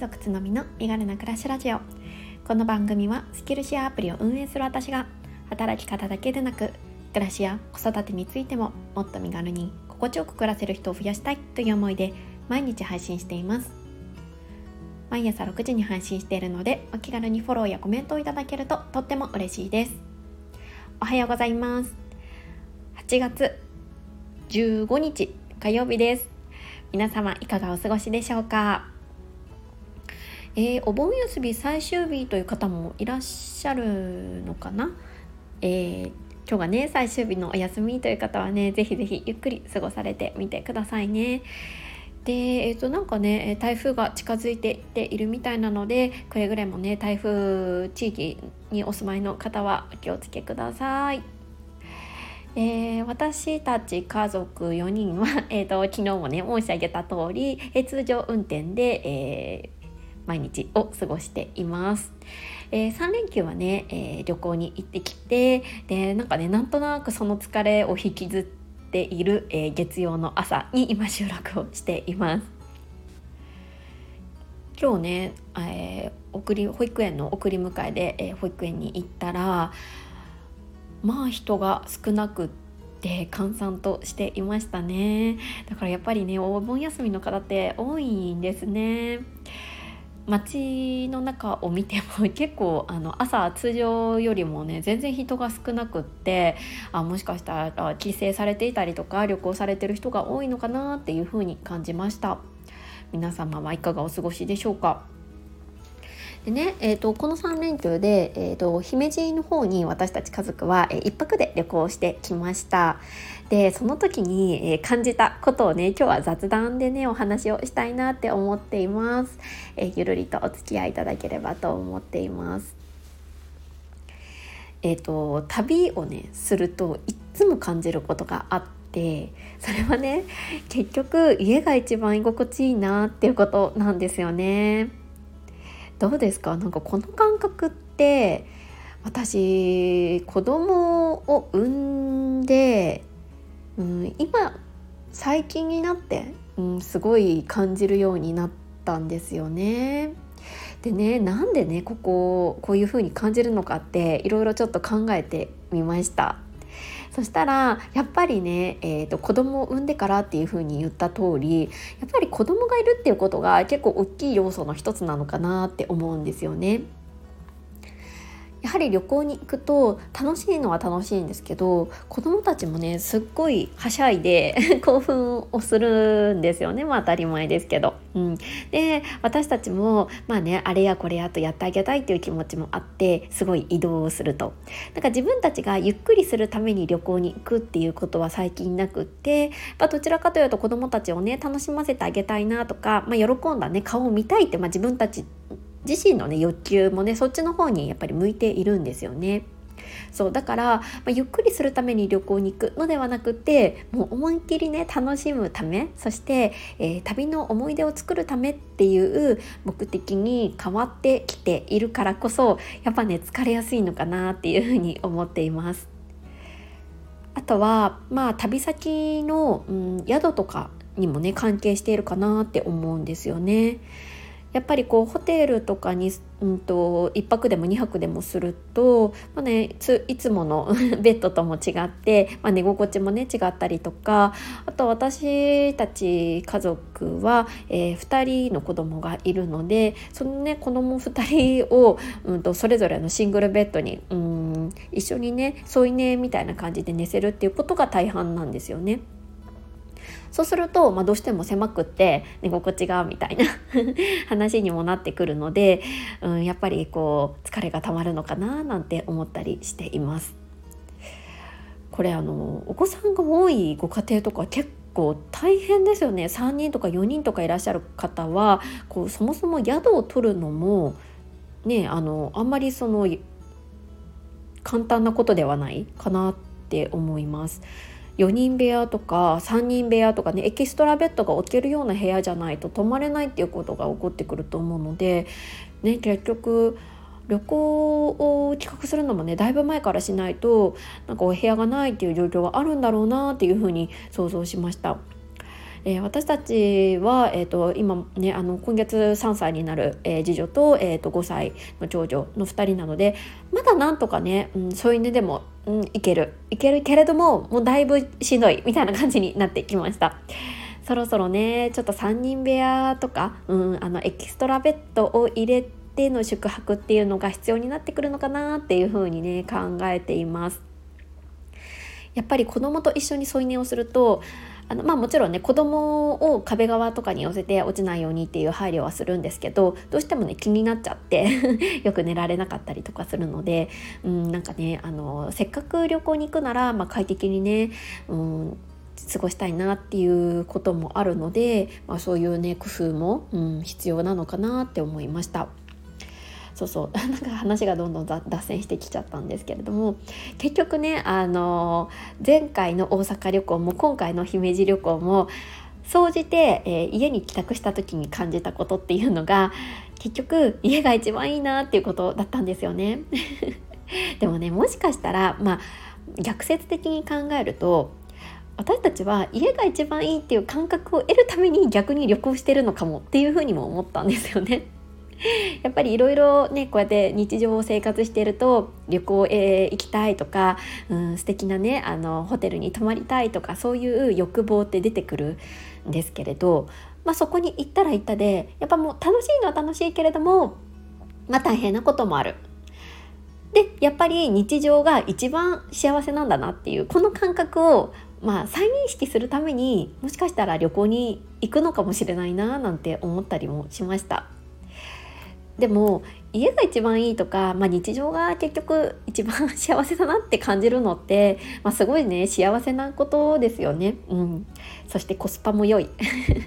族つのみの身軽な暮らしラジオ。この番組はスキルシェアアプリを運営する私が働き方だけでなく暮らしや子育てについてももっと身軽に心地よく暮らせる人を増やしたいという思いで毎日配信しています。毎朝6時に配信しているのでお気軽にフォローやコメントをいただけるととっても嬉しいです。おはようございます。8月15日火曜日です。皆様いかがお過ごしでしょうか？えー、お盆休み最終日という方もいらっしゃるのかな、えー、今日がね最終日のお休みという方はねぜひぜひゆっくり過ごされてみてくださいね。で、えー、となんかね台風が近づいていっているみたいなのでくれぐれもね台風地域にお住まいの方はお気をつけください。えー、私たち家族4人は、えーと、昨日もね申し上げた通り、えー、通常運転で、え、毎日を過ごしています。えー、3連休はね、えー、旅行に行ってきてでなんかねなんとなくその疲れを引きずっている、えー、月曜の朝に今収録をしています。今日ね、えー、送り保育園の送り迎えで、えー、保育園に行ったらまあ人が少なくって閑散としていましたねだからやっぱりねお盆休みの方って多いんですね街の中を見ても結構あの朝通常よりもね全然人が少なくってあもしかしたら帰省されていたりとか旅行されてる人が多いのかなっていうふうに感じました。皆様はいかがお過ごしでしょうか？でね、えーと、この3連休で、えーと、姫路の方に私たち家族は、えー、1泊で旅行してきました。でその時に、えー、感じたことをね今日は雑談でねお話をしたいなって思っています、えー、ゆるりとお付き合いいただければと思っています。えーと、旅をねするといつも感じることがあってそれはね結局家が一番居心地いいなっていうことなんですよね。どうですか？なんかこの感覚って私子供を産んで、うん、今最近になって、うん、すごい感じるようになったんですよね。でねなんでねこここういう風に感じるのかっていろいろちょっと考えてみました。そしたらやっぱりね、えーと、子供を産んでからっていうふうに言った通りやっぱり子供がいるっていうことが結構大きい要素の一つなのかなって思うんですよね。やはり旅行に行くと楽しいのは楽しいんですけど子どもたちもねすっごいはしゃいで 興奮をするんですよねまあ当たり前ですけど。うん、で私たちもまあねあれやこれやとやってあげたいっていう気持ちもあってすごい移動をすると。なんか自分たちがゆっくりするために旅行に行くっていうことは最近なくって、まあ、どちらかというと子どもたちをね楽しませてあげたいなとか、まあ、喜んだね顔を見たいって、まあ、自分たち自身のね欲求もねそっちの方にやっぱり向いているんですよね。そうだから、まあ、ゆっくりするために旅行に行くのではなくてもう思いっきりね楽しむためそして、えー、旅の思い出を作るためっていう目的に変わってきているからこそやっぱね疲れやすいのかなっていうふうに思っています。あとはまあ旅先の、うん、宿とかにもね関係しているかなって思うんですよね。やっぱりこうホテルとかに、うんと、1泊でも2泊でもすると、まあね、ついつもの ベッドとも違って、まあ、寝心地もね違ったりとかあと私たち家族は、えー、2人の子供がいるのでそのね子供2人を、うんと、それぞれのシングルベッドに、うん、一緒にね添い寝みたいな感じで寝せるっていうことが大半なんですよね。そうすると、まあ、どうしても狭くって寝心地がみたいな 話にもなってくるので、うん、やっぱりこう疲れがたまるのかななんて思ったりしています。これあのお子さんが多いご家庭とか結構大変ですよね3人とか4人とかいらっしゃる方はこうそもそも宿を取るのもねあのあんまりその簡単なことではないかなって思います。4人部屋とか3人部屋とかねエキストラベッドが置けるような部屋じゃないと泊まれないっていうことが起こってくると思うので、ね、結局旅行を企画するのもねだいぶ前からしないとなんかお部屋がないっていう状況があるんだろうなっていうふうに想像しました。えー、私たちは、えーと、今ねあの今月3歳になる、えー、次女と,、えーと、5歳の長女の2人なのでまだなんとかね、うん、そういうねでも、うん、いけるいけるけれどももうだいぶしんどいみたいな感じになってきました。そろそろねちょっと3人部屋とか、うん、あのエキストラベッドを入れての宿泊っていうのが必要になってくるのかなっていうふうにね考えています。やっぱり子供と一緒に添い寝をするとあのまあもちろんね子供を壁側とかに寄せて落ちないようにっていう配慮はするんですけどどうしてもね気になっちゃって よく寝られなかったりとかするので、うん、なんかねあのせっかく旅行に行くなら、まあ、快適にね、うん、過ごしたいなっていうこともあるので、まあ、そういうね工夫も、うん、必要なのかなって思いました。そうそう なんか話がどんどん脱線してきちゃったんですけれども結局ねあの前回の大阪旅行も今回の姫路旅行も総じて、えー、家に帰宅した時に感じたことっていうのが結局家が一番いいなっていうことだったんですよね。でもねもしかしたらまあ逆説的に考えると私たちは家が一番いいっていう感覚を得るために逆に旅行してるのかもっていうふうにも思ったんですよね。やっぱりいろいろねこうやって日常を生活していると旅行へ行きたいとか、うん、素敵なねあのホテルに泊まりたいとかそういう欲望って出てくるんですけれど、まあ、そこに行ったら行ったでやっぱもう楽しいのは楽しいけれども、まあ、大変なこともある。でやっぱり日常が一番幸せなんだなっていうこの感覚をまあ再認識するためにもしかしたら旅行に行くのかもしれないななんて思ったりもしました。でも家が一番いいとか、まあ、日常が結局一番 幸せだなって感じるのって、まあ、すごいね幸せなことですよね。うん、そしてコスパも良い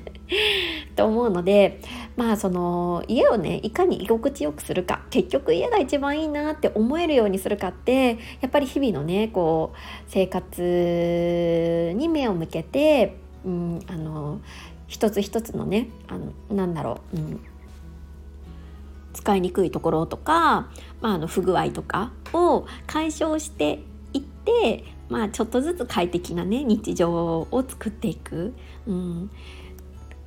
と思うのでまあその家をねいかに居心地よくするか結局家が一番いいなって思えるようにするかってやっぱり日々のねこう生活に目を向けて、うん、あの一つ一つのねあのなんだろう、うん使いにくいところとか、まあ、あの不具合とかを解消していって、まあ、ちょっとずつ快適なね日常を作っていく、うん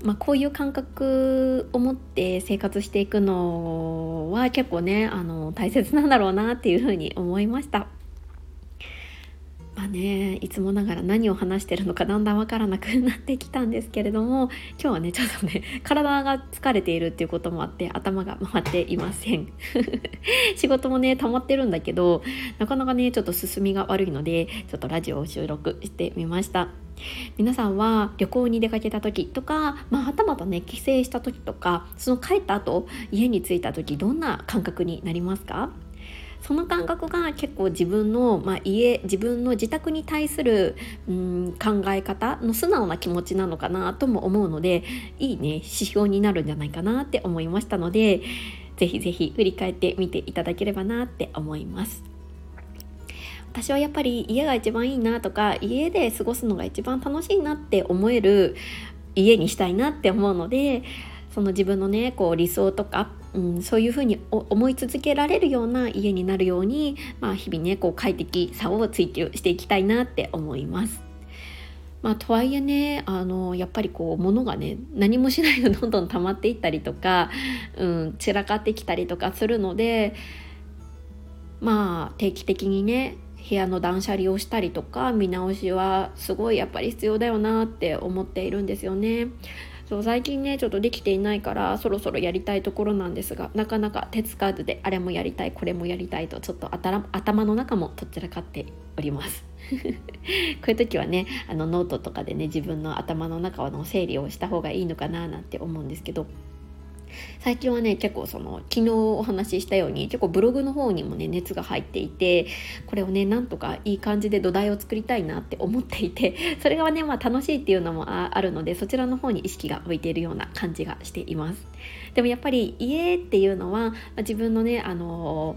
まあ、こういう感覚を持って生活していくのは結構ねあの大切なんだろうなっていうふうに思いました。ねいつもながら何を話してるのかだんだん分からなくなってきたんですけれども今日はねちょっとね体が疲れているっていうこともあって頭が回っていません。仕事もね溜まってるんだけどなかなかねちょっと進みが悪いのでちょっとラジオを収録してみました。皆さんは旅行に出かけた時とか、まあ、はたまたね帰省した時とかその帰った後家に着いた時どんな感覚になりますか？その感覚が結構自分の、まあ、家自分の自宅に対するうん考え方の素直な気持ちなのかなとも思うのでいいね指標になるんじゃないかなって思いましたので是非是非振り返ってみていただければなって思います。私はやっぱり家が一番いいなとか家で過ごすのが一番楽しいなって思える家にしたいなって思うのでその自分のねこう理想とかうん、そういうふうに思い続けられるような家になるように、まあ、日々ねこう快適さを追求していきたいなって思います。まあ、とはいえねあのやっぱりこう物がね何もしないと どんどん溜まっていったりとか、うん、散らかってきたりとかするのでまあ定期的にね部屋の断捨離をしたりとか見直しはすごいやっぱり必要だよなって思っているんですよね。そう最近ねちょっとできていないからそろそろやりたいところなんですがなかなか手つかずであれもやりたいこれもやりたいとちょっと頭の中もとっちらかっております。こういう時はねあのノートとかでね自分の頭の中の整理をした方がいいのかななんて思うんですけど最近はね結構その昨日お話ししたように結構ブログの方にもね熱が入っていてこれをねなんとかいい感じで土台を作りたいなって思っていて それがねまあ楽しいっていうのもあるのでそちらの方に意識が向いているような感じがしていますでもやっぱり家っていうのは、自分のねあの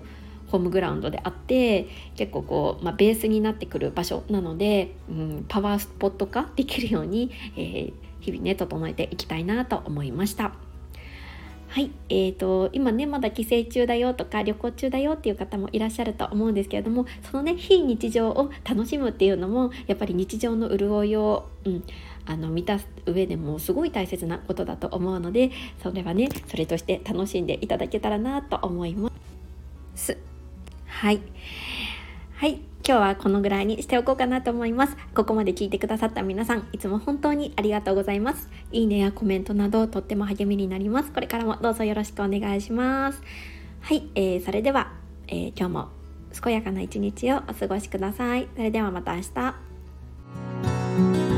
ホームグラウンドであって結構こう、まあ、ベースになってくる場所なので、うん、パワースポット化できるように、えー、日々ね整えていきたいなと思いました。はい、えーと、今ねまだ帰省中だよとか旅行中だよっていう方もいらっしゃると思うんですけれどもそのね非日常を楽しむっていうのもやっぱり日常の潤いを、うん、あの満たす上でもすごい大切なことだと思うのでそれはねそれとして楽しんでいただけたらなと思います。はいはい今日はこのぐらいにしておこうかなと思います。ここまで聞いてくださった皆さん、いつも本当にありがとうございます。いいねやコメントなどとっても励みになります。これからもどうぞよろしくお願いします。はい、えー、それでは、えー、今日も健やかな一日をお過ごしください。それではまた明日。